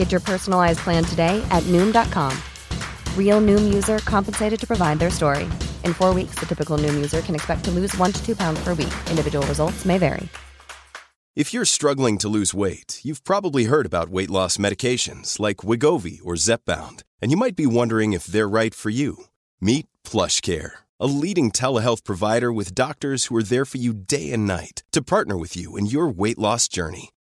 Get your personalized plan today at Noom.com. Real Noom user compensated to provide their story. In four weeks, the typical Noom user can expect to lose one to two pounds per week. Individual results may vary. If you're struggling to lose weight, you've probably heard about weight loss medications like Wegovy or Zepbound, and you might be wondering if they're right for you. Meet PlushCare, a leading telehealth provider with doctors who are there for you day and night to partner with you in your weight loss journey.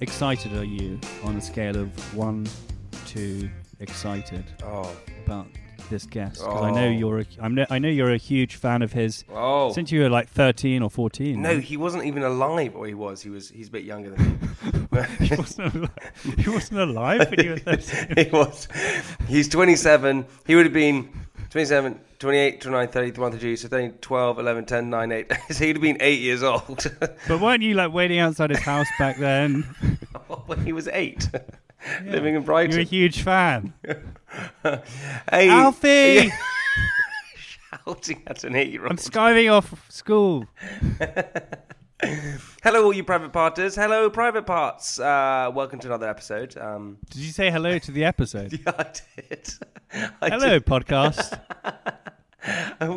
excited are you on a scale of one to excited Oh, about this guest? Because I know Oh. you're a, I'm no, I know you're a huge fan of his oh. since you were like 13 or 14. no, right? he wasn't even alive, or he was. He was. He's a bit younger than me. he wasn't alive, he wasn't alive when you were 13. he was. He's 27. He would have been 27, 28, 29, 30, 31, 32, so 30, 12, 11, 10, 9, 8. so he'd have been eight years old But weren't you like waiting outside his house back then? Oh, when he was eight, living in Brighton. You're a huge fan. Hey, Alfie, Yeah. Shouting at an eight-year-old. I'm skiving off school. Hello, all you private parters. Hello, private parts. Uh, welcome to another episode. Um, Did you say hello to the episode? yeah, I did. I Hello, podcast.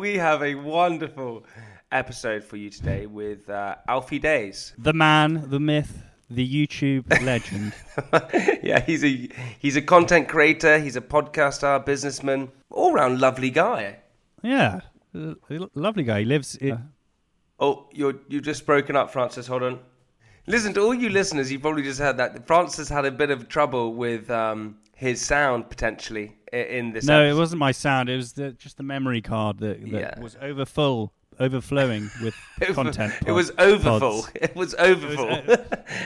We have a wonderful episode for you today with uh, Alfie Deyes. The man, the myth, the YouTube legend. yeah, he's a he's a content creator. He's a podcaster, businessman, all round lovely guy. Yeah, a lovely guy. He lives. In, Oh, you're you've just broken up, Francis. Hold on. Listen to all you listeners. You've probably just heard that Francis had a bit of trouble with um, his sound potentially in this. no, it wasn't my sound. It was the, just the memory card that, that Yeah. was overfull, overflowing with Over- content. It was pod- overfull. It was It was, overfull. o-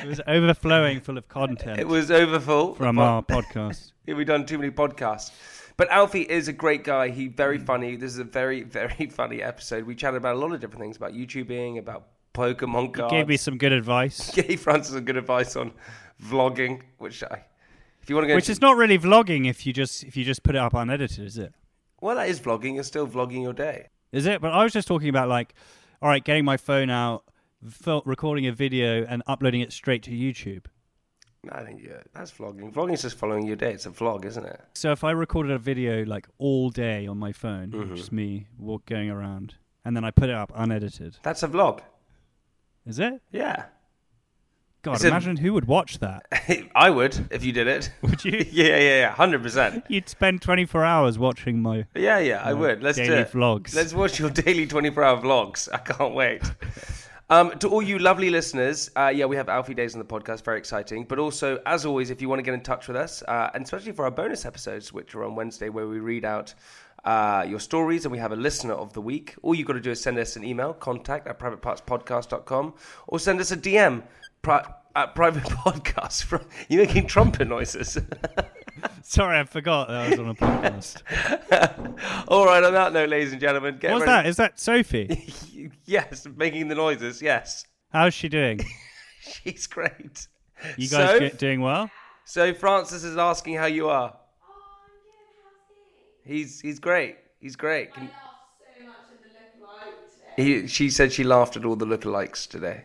it was overflowing full of content It was overfull. from our podcast. We've done too many podcasts. But Alfie is a great guy. He's very mm. funny. This is a very, very funny episode. We chatted about a lot of different things about YouTubing, about Pokemon cards. Gave me some good advice, He gave Francis some good advice on vlogging, which I, if you want to go, which into- is not really vlogging if you just if you just put it up unedited, is it? well, that is vlogging. You're still vlogging your day. Is it? But I was just talking about like, all right, getting my phone out, recording a video, and uploading it straight to YouTube. I think yeah, that's vlogging. Vlogging is just following your day. It's a vlog, isn't it? So if I recorded a video like all day on my phone, Mm-hmm. just me walk going around, and then I put it up unedited, That's a vlog. is it? Yeah, God, It's a- imagine who would watch that. I would if you did it. Would you? yeah, yeah, yeah, hundred percent. You'd spend 24 hours watching my. Yeah, yeah, I would. Let's do it. vlogs. Let's watch your daily 24 hour vlogs. I can't wait. Um, to all you lovely listeners, uh, yeah, we have Alfie Deyes on the podcast, very exciting. But also, as always, if you want to get in touch with us, uh, and especially for our bonus episodes, which are on Wednesday, where we read out uh, your stories, and we have a listener of the week. All you've got to do is send us an email, contact at privatepartspodcast.com, or send us a DM pri- at private podcast. From, you're making trumpet noises. Sorry, I forgot that I was on a podcast. All right, on that note, ladies and gentlemen, get What's ready. that? Is that Sophie? Yes, making the noises. Yes, How's she doing? she's great. You guys So- get, doing well? So Francis is asking how you are. He's he's great. He's great. Can- He, she said she laughed at all the lookalikes today.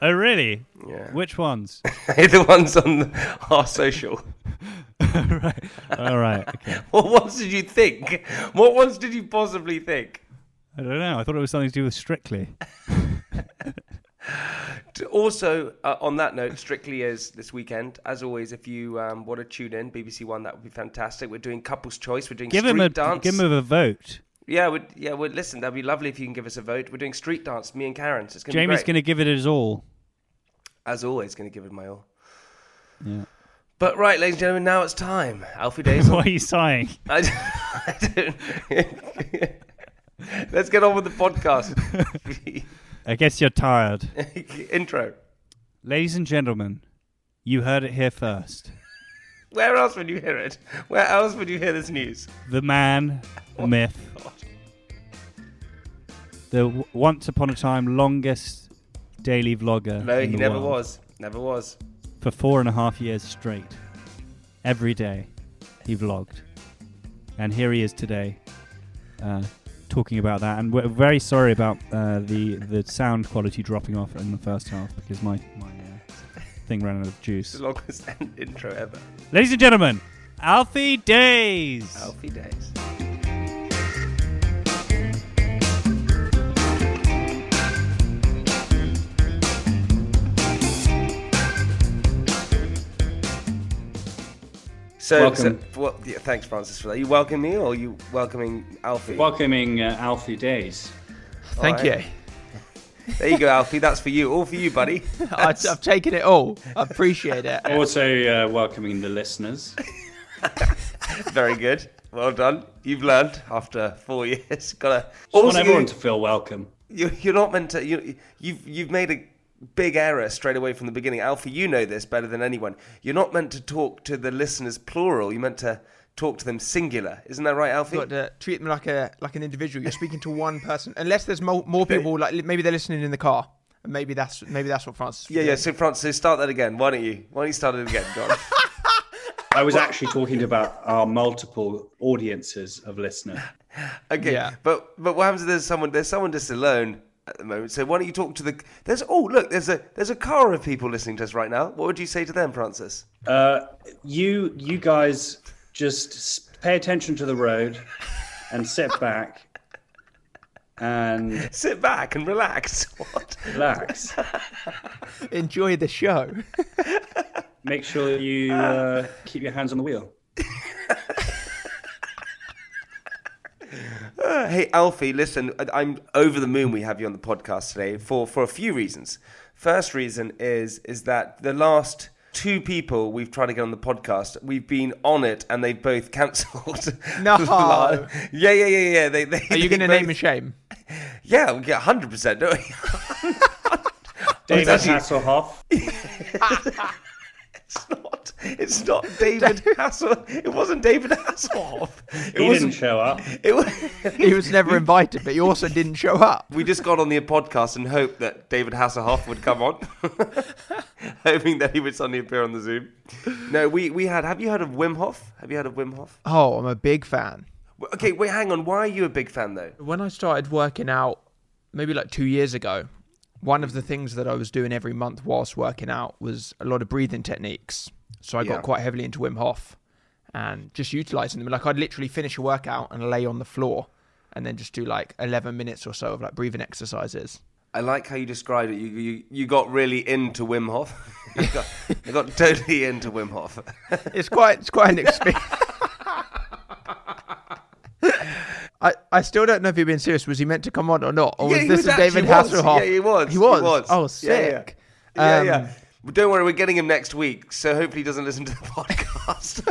Oh, really? Yeah. Which ones? the ones on the, our social. right. All right. Okay. What ones did you think? What ones did you possibly think? I don't know. I thought it was something to do with Strictly. Also, uh, on that note, Strictly is this weekend. As always, if you um, want to tune in, BBC One, that would be fantastic. We're doing Couples Choice. We're doing Give Street him a Dance. give him a vote. Yeah, we'd, yeah. Well, listen, that'd be lovely if you can give us a vote. We're doing Street Dance. Me and Karen. So it's gonna Jamie's going to give it his all. as always, going to give it my all. Yeah. But right, ladies and gentlemen, now it's time. Alfie Deyes. Why are you sighing? I, I don't. Let's get on with the podcast. I guess you're tired. Intro. Ladies and gentlemen, you heard it here first. Where else would you hear it? Where else would you hear this news? The man, the myth, the w- once upon a time longest daily vlogger. No, he never world. was. Never was. For four and a half years straight. Every day, he vlogged. And here he is today, uh, talking about that. And we're very sorry about uh, the the sound quality dropping off in the first half because my my uh, thing ran out of juice. the longest intro ever. Ladies and gentlemen, Alfie Deyes. Alfie Deyes. So, so what, yeah, thanks, Francis, for that. You welcome me, or you welcoming Alfie? Welcoming uh, Alfie Deyes. Thank All right. you. There you go, Alfie. That's for you. All for you, buddy. I, I've taken it all. I appreciate it. Also uh, welcoming the listeners. Very good. Well done. You've learned after four years. Gotta. I want everyone you, to feel welcome. you, you're not meant to. You, you've you've made a big error straight away from the beginning. Alfie, you know this better than anyone. You're not meant to talk to the listeners plural. You're meant to talk to them singular. Isn't that right, Alfie? You've got to treat them like a like an individual. You're speaking to one person, unless there's more, more people. Like maybe they're listening in the car, and maybe that's maybe that's what Francis. Yeah, yeah. So, Francis, start that again. Why don't you? Why don't you start it again, John? I was actually talking about our multiple audiences of listeners. Okay, Yeah. but but what happens if there's someone there's someone just alone at the moment? So why don't you talk to the there's oh look there's a there's a car of people listening to us right now. What would you say to them, Francis? Uh, you, you guys, just pay attention to the road and sit back and Sit back and relax. What? relax. Enjoy the show. Make sure you uh, keep your hands on the wheel. Uh, hey Alfie, listen, I- I'm over the moon. We have you on the podcast today for for a few reasons. First reason is is that the last two people we've tried to get on the podcast, we've been on it and they've both cancelled. No. yeah, yeah, yeah, yeah. They, they, Are you going to both- name and shame? Yeah, we get hundred percent, don't we? David actually- Hasselhoff. It's not. It's not David Hassel. It wasn't David Hasselhoff. It He wasn't. didn't show up. It was. He was never invited, but he also didn't show up. We just got on the podcast and hoped that David Hasselhoff would come on, hoping that he would suddenly appear on the Zoom. No, we, we had. Have you heard of Wim Hof? Have you heard of Wim Hof? Oh, I'm a big fan. Okay, wait, hang on. Why are you a big fan though? When I started working out, maybe like two years ago, one of the things that I was doing every month whilst working out was a lot of breathing techniques. So I Yeah. got quite heavily into Wim Hof and just utilizing them. Like I'd literally finish a workout and lay on the floor and then just do like 11 minutes or so of like breathing exercises. I like how you described it. You you, you got really into Wim Hof. you, got, you got totally into Wim Hof. It's quite it's quite an experience. I, I still don't know if you're being serious. Was he meant to come on or not? Or Yeah, was this was a David Hasselhoff? Yeah, he was. He was. He was. Oh, Yeah, yeah. sick. Yeah, Um, yeah. But don't worry, we're getting him next week, so hopefully he doesn't listen to the podcast.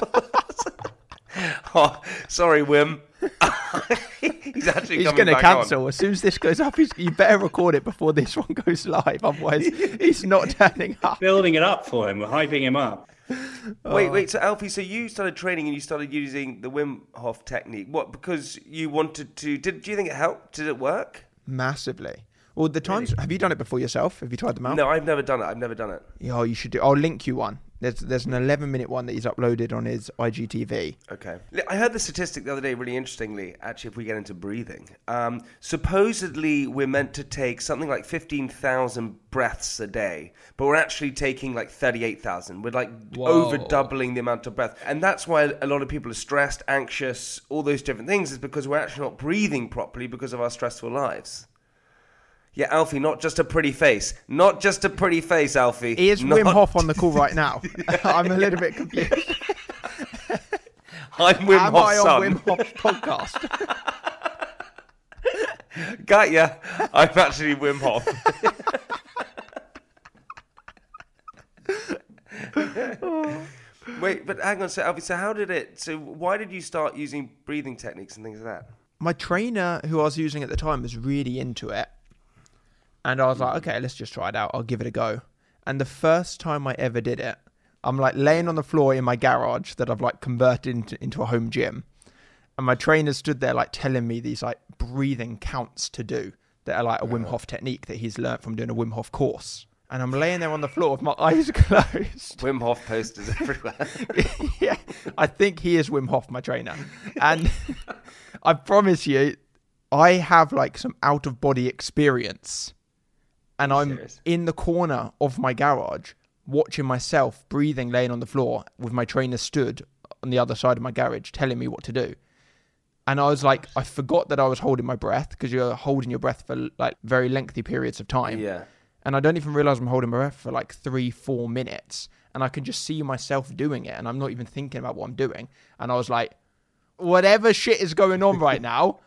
oh, sorry, Wim. he's actually He's going to back cancel as soon as this goes up. He's, you better record it before this one goes live, otherwise he's not turning up. Building it up for him. We're hyping him up. Wait, wait. Oh. So Alfie, so you started training and you started using the Wim Hof technique. What? Because you wanted to? Did do you think it helped? Did it work? Massively. Well, the times. Have you done it before yourself? Have you tried them out? No, I've never done it. I've never done it. Yeah, Oh, you should do. I'll link you one. There's there's an 11 minute one that he's uploaded on his IGTV. Okay. I heard the statistic the other day, really interestingly, actually, if we get into breathing. Um, supposedly, we're meant to take something like 15,000 breaths a day, but we're actually taking like 38,000. We're like over doubling the amount of breath. And that's why a lot of people are stressed, anxious, all those different things, is because we're actually not breathing properly because of our stressful lives. Yeah, Alfie, not just a pretty face. Not just a pretty face, Alfie. He Is Not- Wim Hof on the call right now? I'm a little bit confused. I'm Wim Am Hof's I on son. Wim Hof's podcast? Got ya. I'm actually Wim Hof. Wait, but hang on. So, Alfie, so how did it? So, why did you start using breathing techniques and things like that? My trainer, who I was using at the time, was really into it. And I was like, mm. okay, let's just try it out. I'll give it a go. And the first time I ever did it, I'm like laying on the floor in my garage that I've like converted into, into a home gym. And my trainer stood there like telling me these like breathing counts to do that are like a Wim Hof technique that he's learnt from doing a Wim Hof course. And I'm laying there on the floor with my eyes closed. Wim Hof posters everywhere. yeah, I think he is Wim Hof, my trainer. And I promise you, I have like some out of body experience. And I'm serious? in the corner of my garage watching myself breathing, laying on the floor with my trainer stood on the other side of my garage telling me what to do. And I was like, I forgot that I was holding my breath because you're holding your breath for like very lengthy periods of time yeah. and I don't even realize I'm holding my breath for like three, four minutes, and I can just see myself doing it, and I'm not even thinking about what I'm doing. And I was like, whatever shit is going on right now,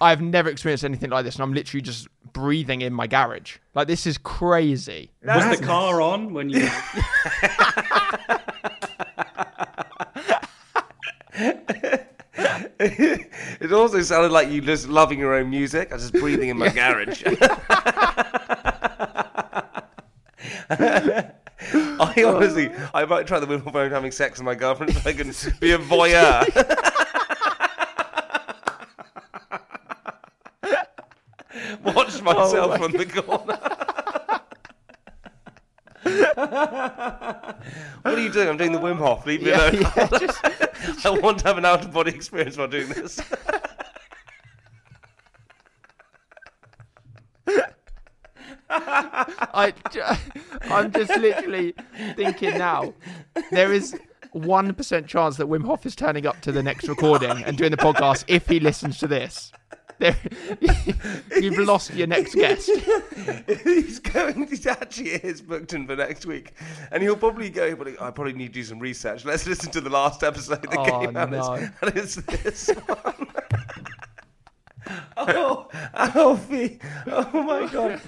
I've never experienced anything like this, and I'm literally just breathing in my garage. Like this is crazy. Was the car on when you? It also sounded like you just loving your own music. I was just breathing in my garage. I honestly, I might try the Wim Hof of having sex with my girlfriend so I can be a voyeur. Myself from the corner. what are you doing? I'm doing the Wim Hof. Leave me Yeah, alone. yeah, just- I want to have an out of body experience while doing this. I, I'm just literally thinking now. There is one percent chance that Wim Hof is turning up to the next recording and doing the podcast if he listens to this. There, you've lost your next guest. he's going. He actually is booked in for next week, and he'll probably go. But I probably need to do some research. Let's listen to the last episode that Oh, came out, no. and it's this one. oh, Alfie! Oh my god!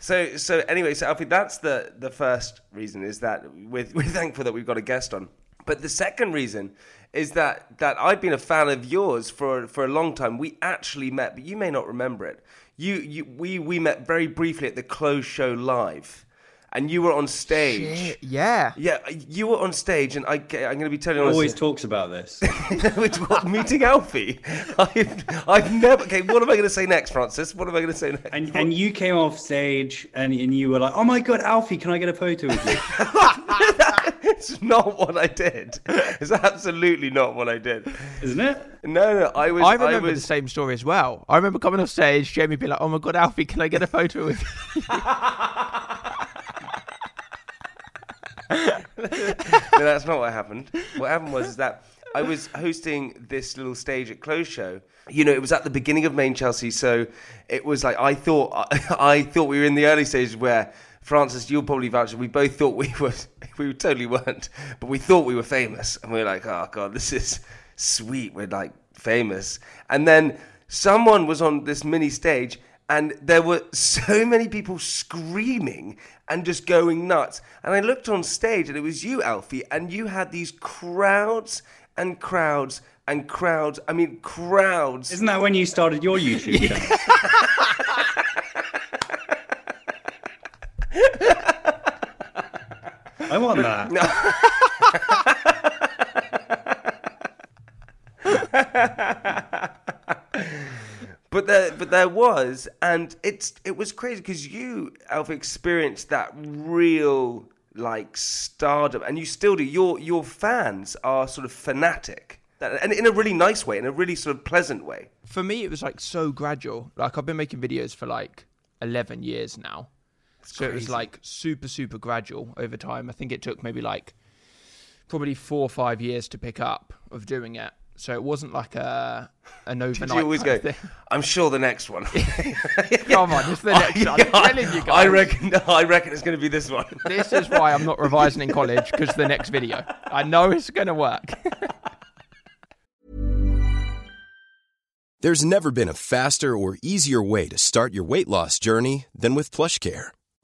So, so anyway, so Alfie, that's the the first reason is that we're we're thankful that we've got a guest on. But the second reason is that that I've been a fan of yours for for a long time. We actually met, but you may not remember it. You you we we met very briefly at the Clothes Show Live, and you were on stage. Shit, yeah. Yeah, you were on stage, and I, I'm going to be telling you honestly. Always talks about this. Which what, meeting Alfie? I've, I've never. Okay, what am I going to say next, Francis? What am I going to say next? And and you came off stage and, and you were like, "Oh my god, Alfie, can I get a photo with you?" it's not what I did. It's absolutely not what I did. Isn't it? No, no, I was. I remember was, the same story as well. I remember coming off stage, Jamie being like, "Oh my god, Alfie, can I get a photo with you?" No, that's not what happened. What happened was that I was hosting this little stage at Clothes Show. You know, it was at the beginning of Made in Chelsea, so it was like I thought. I thought we were in the early stages where Francis, you'll probably vouch. We both thought we were. We totally weren't, but we thought we were famous, and we were like, "Oh God, this is sweet. We're like famous." And then someone was on this mini stage and there were so many people screaming and just going nuts. And I looked on stage, and it was you, Alfie, and you had these crowds and crowds and crowds. I mean, crowds. Isn't that when you started your YouTube channel? I want that. But there, was, and it's it was crazy because you, Alf, experienced that real like stardom, and you still do. Your your fans are sort of fanatic, and in a really nice way, in a really sort of pleasant way. For me, it was like so gradual. Like I've been making videos for like eleven years now, so it was like super super gradual over time. I think it took maybe like probably four or five years to pick up of doing it. So it wasn't like a an overnight. Did you always go? thing. I'm sure the next one. Come on, it's the next one. I'm telling you guys. I reckon. I reckon it's going to be this one. This is why I'm not revising in college because the next video. I know it's going to work. There's never been a faster or easier way to start your weight loss journey than with PlushCare.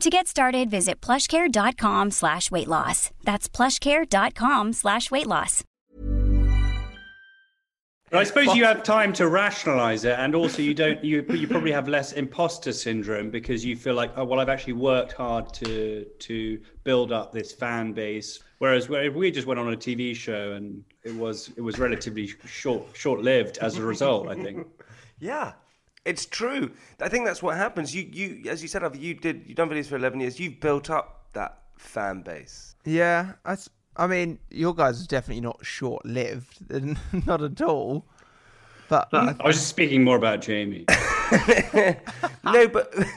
To get started, visit plushcare.com slash weight loss. That's plushcare.com slash weight loss. But I suppose you have time to rationalize it, and also you don't. You you probably have less imposter syndrome because you feel like, oh well, I've actually worked hard to to build up this fan base. Whereas if we just went on a TV show and it was it was relatively short short lived as a result. I think. Yeah, it's true. I think that's what happens. You, you, as you said, you did. You've done videos for eleven years. You've built up that fan base. Yeah, I, I mean, your guys are definitely not short lived, not at all. But I was just speaking more about Jamie. no, but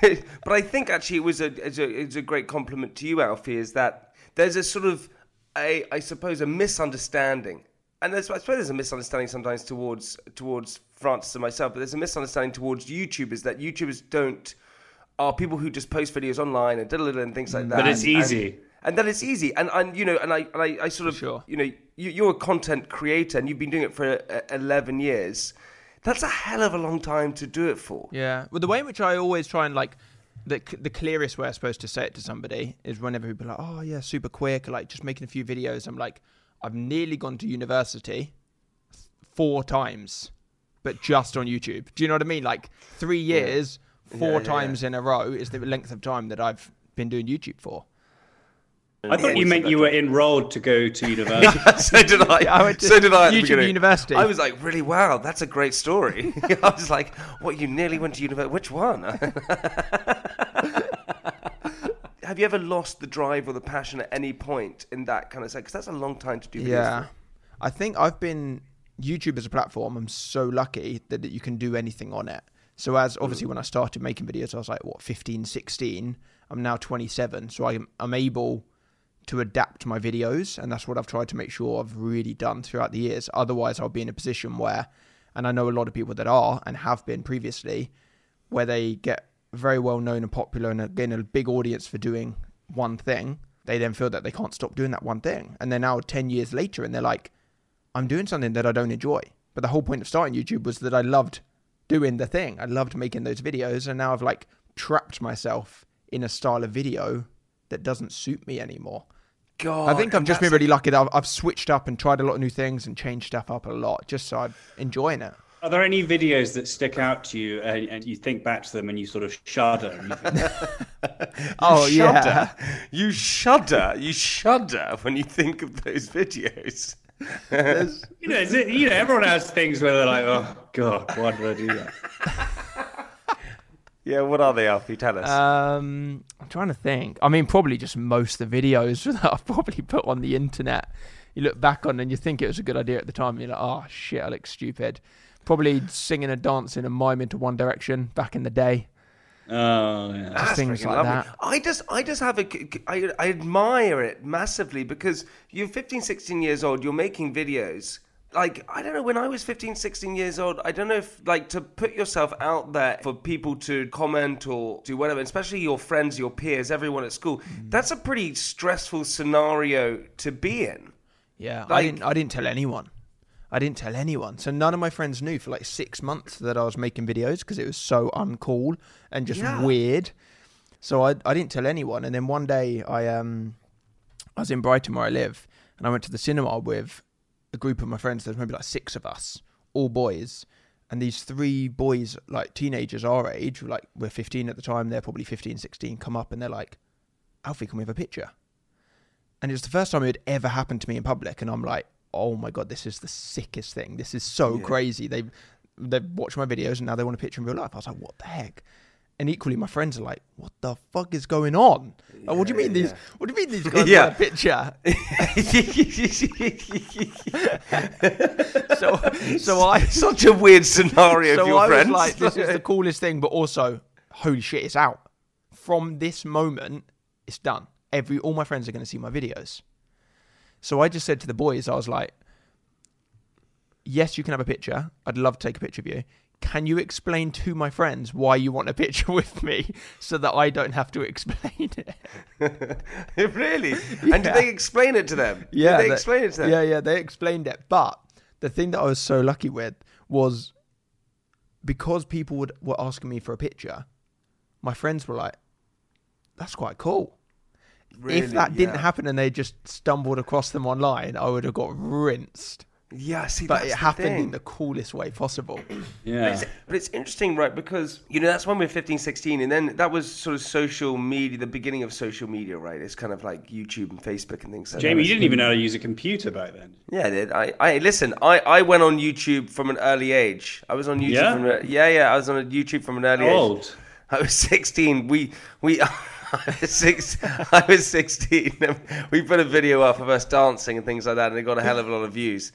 but I think actually it was a it's a, it's a great compliment to you, Alfie. Is that there's a sort of a I suppose a misunderstanding, and there's, I suppose there's a misunderstanding sometimes towards towards Francis and myself, but there's a misunderstanding towards YouTubers that YouTubers don't are people who just post videos online and da and things like that. But it's And- easy. And that it's easy, and, and you know, and I, and I, I sort of, Sure. you know, you, you're a content creator, and you've been doing it for uh, eleven years. That's a hell of a long time to do it for. Yeah. Well, the way in which I always try and like the the clearest way I'm supposed to say it to somebody is whenever people are like, oh yeah, super quick, like just making a few videos. I'm like, I've nearly gone to university four times, but just on YouTube. Do you know what I mean? Like three years, four Yeah, yeah, times in a row is the length of time that I've been doing YouTube for. I thought you meant you were enrolled to go to university. so did I. I went to so did I. At YouTube beginning. University. I was like, really? Wow, that's a great story. I was like, what? You nearly went to university? Which one? Have you ever lost the drive or the passion at any point in that kind of sense? Because that's a long time to do. Yeah. I think I've been YouTube as a platform. I'm so lucky that, that you can do anything on it. So as obviously mm. when I started making videos, I was like what 15, 16. I'm now 27, so I'm I'm able to adapt my videos, and that's what I've tried to make sure I've really done throughout the years. Otherwise, I'll be in a position where, and I know a lot of people that are and have been previously, where they get very well known and popular and gain a big audience for doing one thing. They then feel that they can't stop doing that one thing, and they're now 10 years later, and they're like, I'm doing something that I don't enjoy. But the whole point of starting YouTube was that I loved doing the thing. I loved making those videos, and now I've like trapped myself in a style of video that doesn't suit me anymore. God, I think I've just been really lucky that I've, I've switched up and tried a lot of new things and changed stuff up a lot, just so I'm enjoying it. Are there any videos that stick out to you and, and you think back to them and you sort of shudder? And you think, Oh you yeah, shudder. You shudder. You shudder when you think of those videos. you know, is it, you know, everyone has things where they're like, "Oh God, why did I do that?" yeah, what are they, Alfie? Tell us. Um, I'm trying to think. I mean, probably just most of the videos that I've probably put on the internet. You look back on and you think it was a good idea at the time. And you're like, oh shit, I look stupid. Probably singing and dancing and miming to One Direction back in the day. Oh yeah. That's things like lovely. that. I just, I just have a, I, I admire it massively because you're 15, 16 years old. You're making videos. Like I don't know. When I was 15, 16 years old, I don't know if like to put yourself out there for people to comment or do whatever, especially your friends, your peers, everyone at school. Mm. That's a pretty stressful scenario to be in. Yeah, I didn't. I didn't tell anyone. I didn't tell anyone. So none of my friends knew for like six months that I was making videos because it was so uncool and just Yeah. weird. So I I didn't tell anyone. And then one day I um I was in Brighton where I live, and I went to the cinema with a group of my friends. There's maybe like six of us, all boys. And these three boys, like teenagers our age, like we're 15 at the time, they're probably 15, 16, come up and they're like, Alfie, can we have a picture? And it was the first time it had ever happened to me in public, and I'm like, oh my god, this is the sickest thing. This is so Yeah. crazy. They they've watched my videos and now they want a picture in real life. I was like, what the heck? And equally, my friends are like, "What the fuck is going on? Like, what do you mean these? yeah. What do you mean these guys Yeah. want a picture?" so, so I Such a weird scenario so for your I friends. was like, "This is the coolest thing," but also, holy shit, it's out. From this moment, it's done. Every all my friends are going to see my videos. So I just said to the boys, I was like, "Yes, you can have a picture. I'd love to take a picture of you." Can you explain to my friends why you want a picture with me so that I don't have to explain it? really? And did they explain it to them? Yeah, Did they explain it to them? Yeah, yeah, they explained it. But the thing that I was so lucky with was because people would were asking me for a picture, my friends were like, "That's quite cool." If Really? that didn't Yeah. happen and they just stumbled across them online, I would have got rinsed. Yeah, see, But that's it the happened thing. in the coolest way possible. But Yeah. it's, but it's interesting, right? Because, you know, that's when we're 15, 16. And then that was sort of social media, the beginning of social media, right? It's kind of like YouTube and Facebook and things like Jamie, that. you didn't even know how to mm. use a computer back then. Yeah, I did. I, I listen. I, I went on YouTube from an early age. I was on YouTube. Yeah? From a, yeah, yeah. I was on YouTube from an early How age. old? I was sixteen. We we. I was six. I was sixteen. We put a video up of us dancing and things like that, and it got a hell of a lot of views.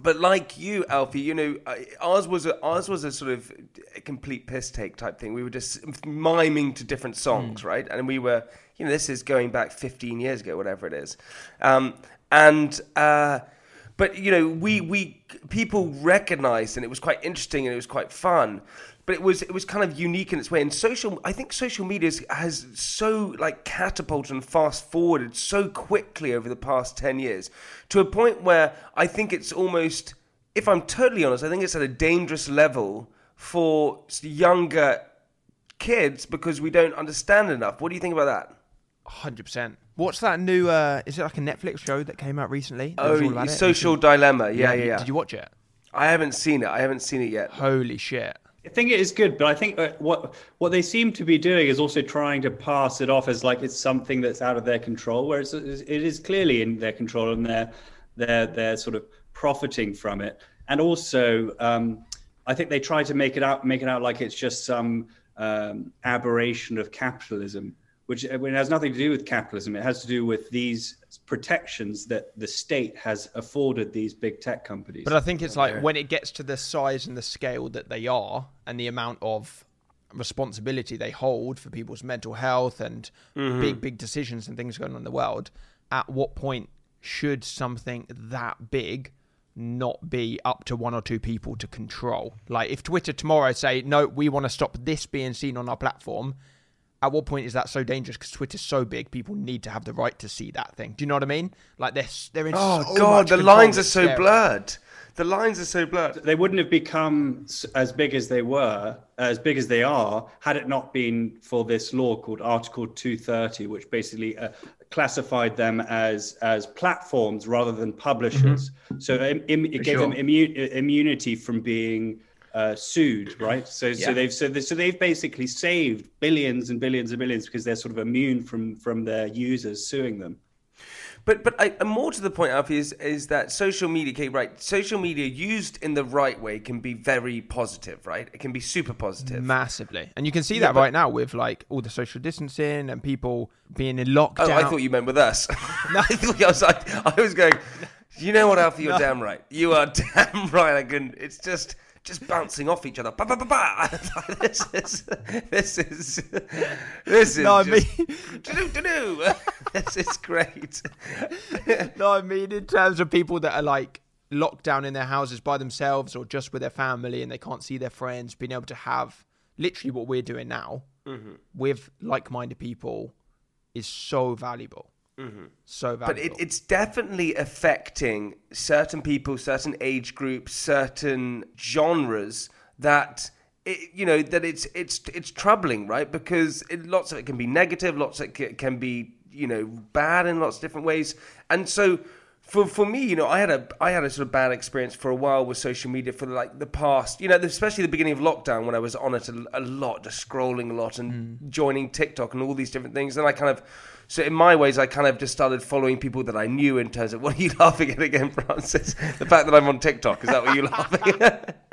But like you, Alfie, you know, ours was a, ours was a sort of a complete piss take type thing. We were just miming to different songs, right? And we were, you know, this is going back 15 years ago, whatever it is. Um, and uh, but you know, we we people recognised, and it was quite interesting, and it was quite fun. But it was it was kind of unique in its way. And social, I think social media has so like catapulted and fast forwarded so quickly over the past ten years to a point where I think it's almost, if I'm totally honest, I think it's at a dangerous level for younger kids because we don't understand enough. What do you think about that? Hundred percent. What's that new? uh Is it like a Netflix show that came out recently? Oh, social dilemma. Yeah, yeah, yeah. Did you watch it? I haven't seen it. I haven't seen it yet. Holy shit! I think it is good, but I think uh, what what they seem to be doing is also trying to pass it off as like it's something that's out of their control, whereas it is- clearly in their control and they're they're they're sort of profiting from it. And also, um, I think they try to make it out make it out like it's just some um, aberration of capitalism, which uh, it has nothing to do with capitalism. It has to do with these protections that the state has afforded these big tech companies. But I think it's like when it gets to the size and the scale that they are, and the amount of responsibility they hold for people's mental health and mm-hmm. big, big decisions and things going on in the world. At what point should something that big not be up to one or two people to control? Like if Twitter tomorrow say, no, we want to stop this being seen on our platform, at what point is that so dangerous? Because Twitter's so big, people need to have the right to see that thing. Do you know what I mean? Like they're they're in. Oh so God, much the lines are so scary. blurred. The lines are so blurred. They wouldn't have become as big as they were, as big as they are, had it not been for this law called Article 230, which basically uh, classified them as as platforms rather than publishers. So im- im- it For gave them sure. immu- uh, immunity from being uh, sued, right? So Yeah. so they've so, they, so they've basically saved billions and billions and billions because they're sort of immune from from their users suing them. But but I, and more to the point, Alfie, is is that social media, okay, right? Social media used in the right way can be very positive, right? It can be super positive. massively, and you can see Yeah, that but- right now with like all the social distancing and people being in lockdown. Oh, I thought you meant with us. I thought I was like, I was going. You know what, Alfie? You're No. damn right. You are damn right. I can. It's just just bouncing off each other. Ba, ba, ba, ba. this is this is this is. No, I mean, do do do. This is great. no, I mean in terms of people that are like locked down in their houses by themselves or just with their family and they can't see their friends, being able to have literally what we're doing now Mhm. with like-minded people is so valuable. Mm-hmm. So But it, it's definitely affecting certain people, certain age groups, certain genres that it, you know that it's it's it's troubling, right? Because it, lots of it can be negative, lots of it can be you know bad in lots of different ways, and so. For, for me, you know, I had a I had a sort of bad experience for a while with social media for like the past, you know, especially the beginning of lockdown when I was on it a, a lot, just scrolling a lot and mm. joining TikTok and all these different things. And I kind of, so in my ways, I kind of just started following people that I knew in terms of what are you laughing at again, Francis? The fact that I'm on TikTok is that what you're laughing at?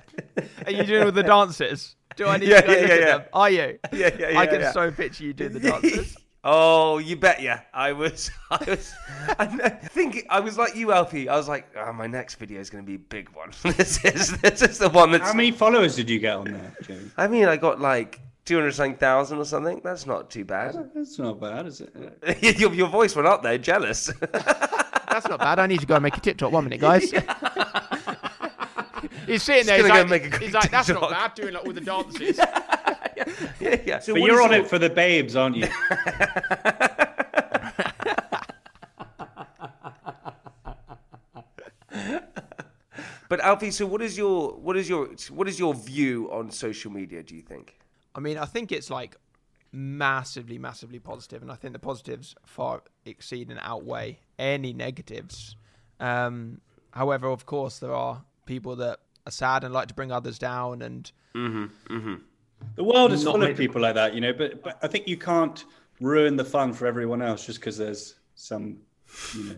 Are you doing with the dances? Do I need Yeah, to go yeah, look yeah, at yeah. them? Are you? Yeah, yeah, yeah, I can yeah. so picture you doing the dances. Oh, you bet yeah. I was, I was, I think I was like you, Alfie. I was like, oh, my next video is going to be a big one. this is, this is the one that's. How many followers did you get on there, Jamie? I mean, I got like two hundred something thousand or something. That's not too bad. That's not bad, is it? your, your voice went up there, jealous. That's not bad. I need to go and make a TikTok. One minute, guys. he's sitting there. He's like, make a he's like, that's not bad. Doing like all the dances. yeah, yeah. but you're on it for the babes, aren't you? But Alfie, so what is your what is your what is your view on social media? Do you think? I mean, I think it's like massively, massively positive, and I think the positives far exceed and outweigh any negatives. Um, however, of course, there are people that are sad and like to bring others down, and Mm-hmm. Mm-hmm. The world is full of people like that, you know. But but I think you can't ruin the fun for everyone else just because there's some, you know.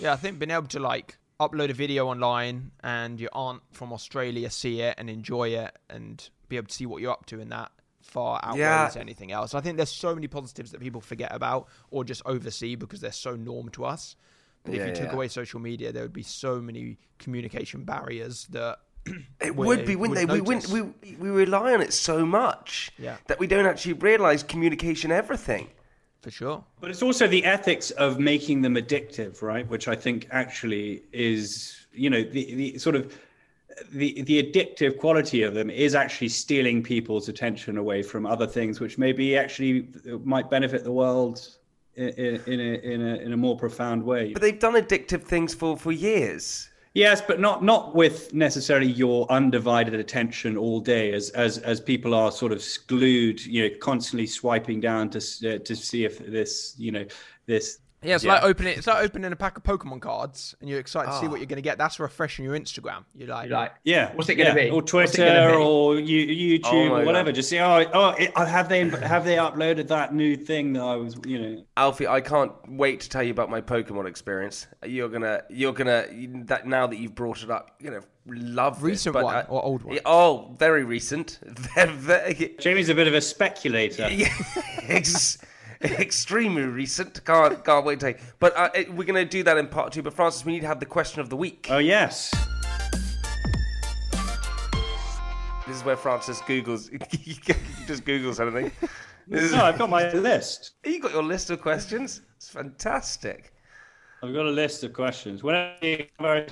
yeah, I think being able to like upload a video online and your aunt from Australia see it and enjoy it and be able to see what you're up to in that far outweighs Yeah. anything else. I think there's so many positives that people forget about or just oversee because they're so norm to us. But if Yeah, you took away social media, there would be so many communication barriers that It would be, wouldn't they? We, notice. wouldn't, we we rely on it so much Yeah. that we don't actually realize communication everything. For sure. But it's also the ethics of making them addictive, right? Which I think actually is, you know, the, the sort of the the addictive quality of them is actually stealing people's attention away from other things, which maybe actually might benefit the world in, in, a, in, a, in a more profound way. But they've done addictive things for for years. Yes, but not not with necessarily your undivided attention all day, as as as people are sort of glued, you know, constantly swiping down to uh, to see if this, you know, this. Yeah, it's like opening it's like opening a pack of Pokemon cards and you're excited to see Ah. what you're gonna get. That's refreshing your Instagram. You're like, Yeah, what's it gonna yeah. be? Or Twitter, be? or you, Oh YouTube, my or whatever. God. Just see, oh, oh, it, have they have they uploaded that new thing that I was, you know. Alfie, I can't wait to tell you about my Pokemon experience. You're gonna, you're gonna, that now that you've brought it up, you're gonna love this, Recent but one I- or old one? Yeah, Oh, very recent. Very, very, Jamie's a bit of a speculator. Extremely recent. Can't can't wait to. But uh, we're gonna do that in part two. But Francis, we need to have the question of the week. Oh yes. This is where Francis googles. just googles anything. Is- No, I've got my list. You got your list of questions. It's fantastic. I've got a list of questions. Whenever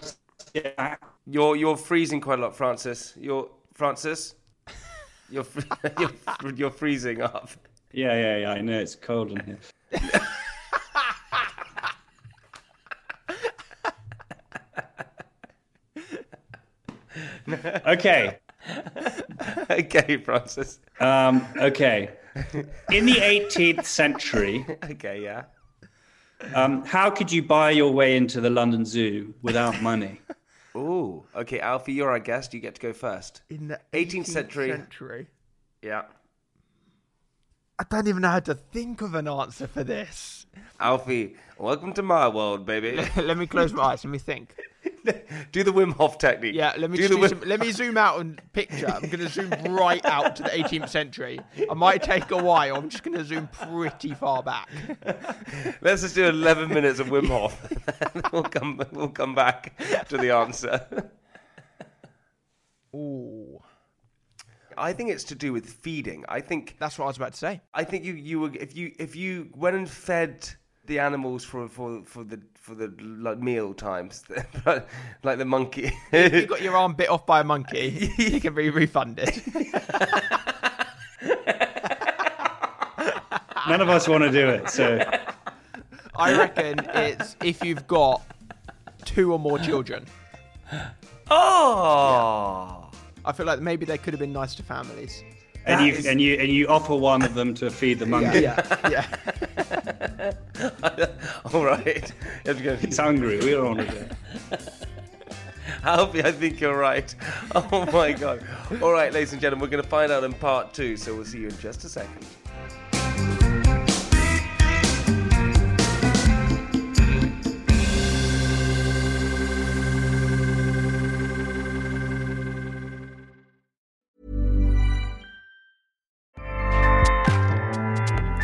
You're you're freezing quite a lot, Francis. You're Francis. You're you're, you're freezing up. Yeah, yeah, yeah. I know it's cold in here. okay. okay, Francis. Um, okay. In the 18th century, Okay, yeah. um, how could you buy your way into the London Zoo without money? Ooh, okay, Alfie, you're our guest. You get to go first. In the 18th century. century. Yeah. I don't even know how to think of an answer for this. Alfie, welcome to my world, baby. let me close my eyes. Let me think. do the Wim Hof technique. Yeah, let me do do the some, let me zoom out and picture. I'm going to zoom right out to the 18th century. I might take a while. I'm just going to zoom pretty far back. Let's just do 11 minutes of Wim Hof. we'll come. We'll come back to the answer. Ooh, I think it's to do with feeding. I think that's what I was about to say. I think you you were if you if you went and fed the animals for for for the for the like, meal times, like the monkey. If you got your arm bit off by a monkey, you can be refunded. None of us want to do it, so I reckon it's if you've got two or more children. oh. I feel like maybe they could have been nice to families. and That you is- and you and you offer one of them to feed the monkey. Yeah, yeah. All right. It's hungry. We don't want to do it. Alfie, I think you're right. Oh my god. All right, ladies and gentlemen, we're going to find out in part two, so we'll see you in just a second.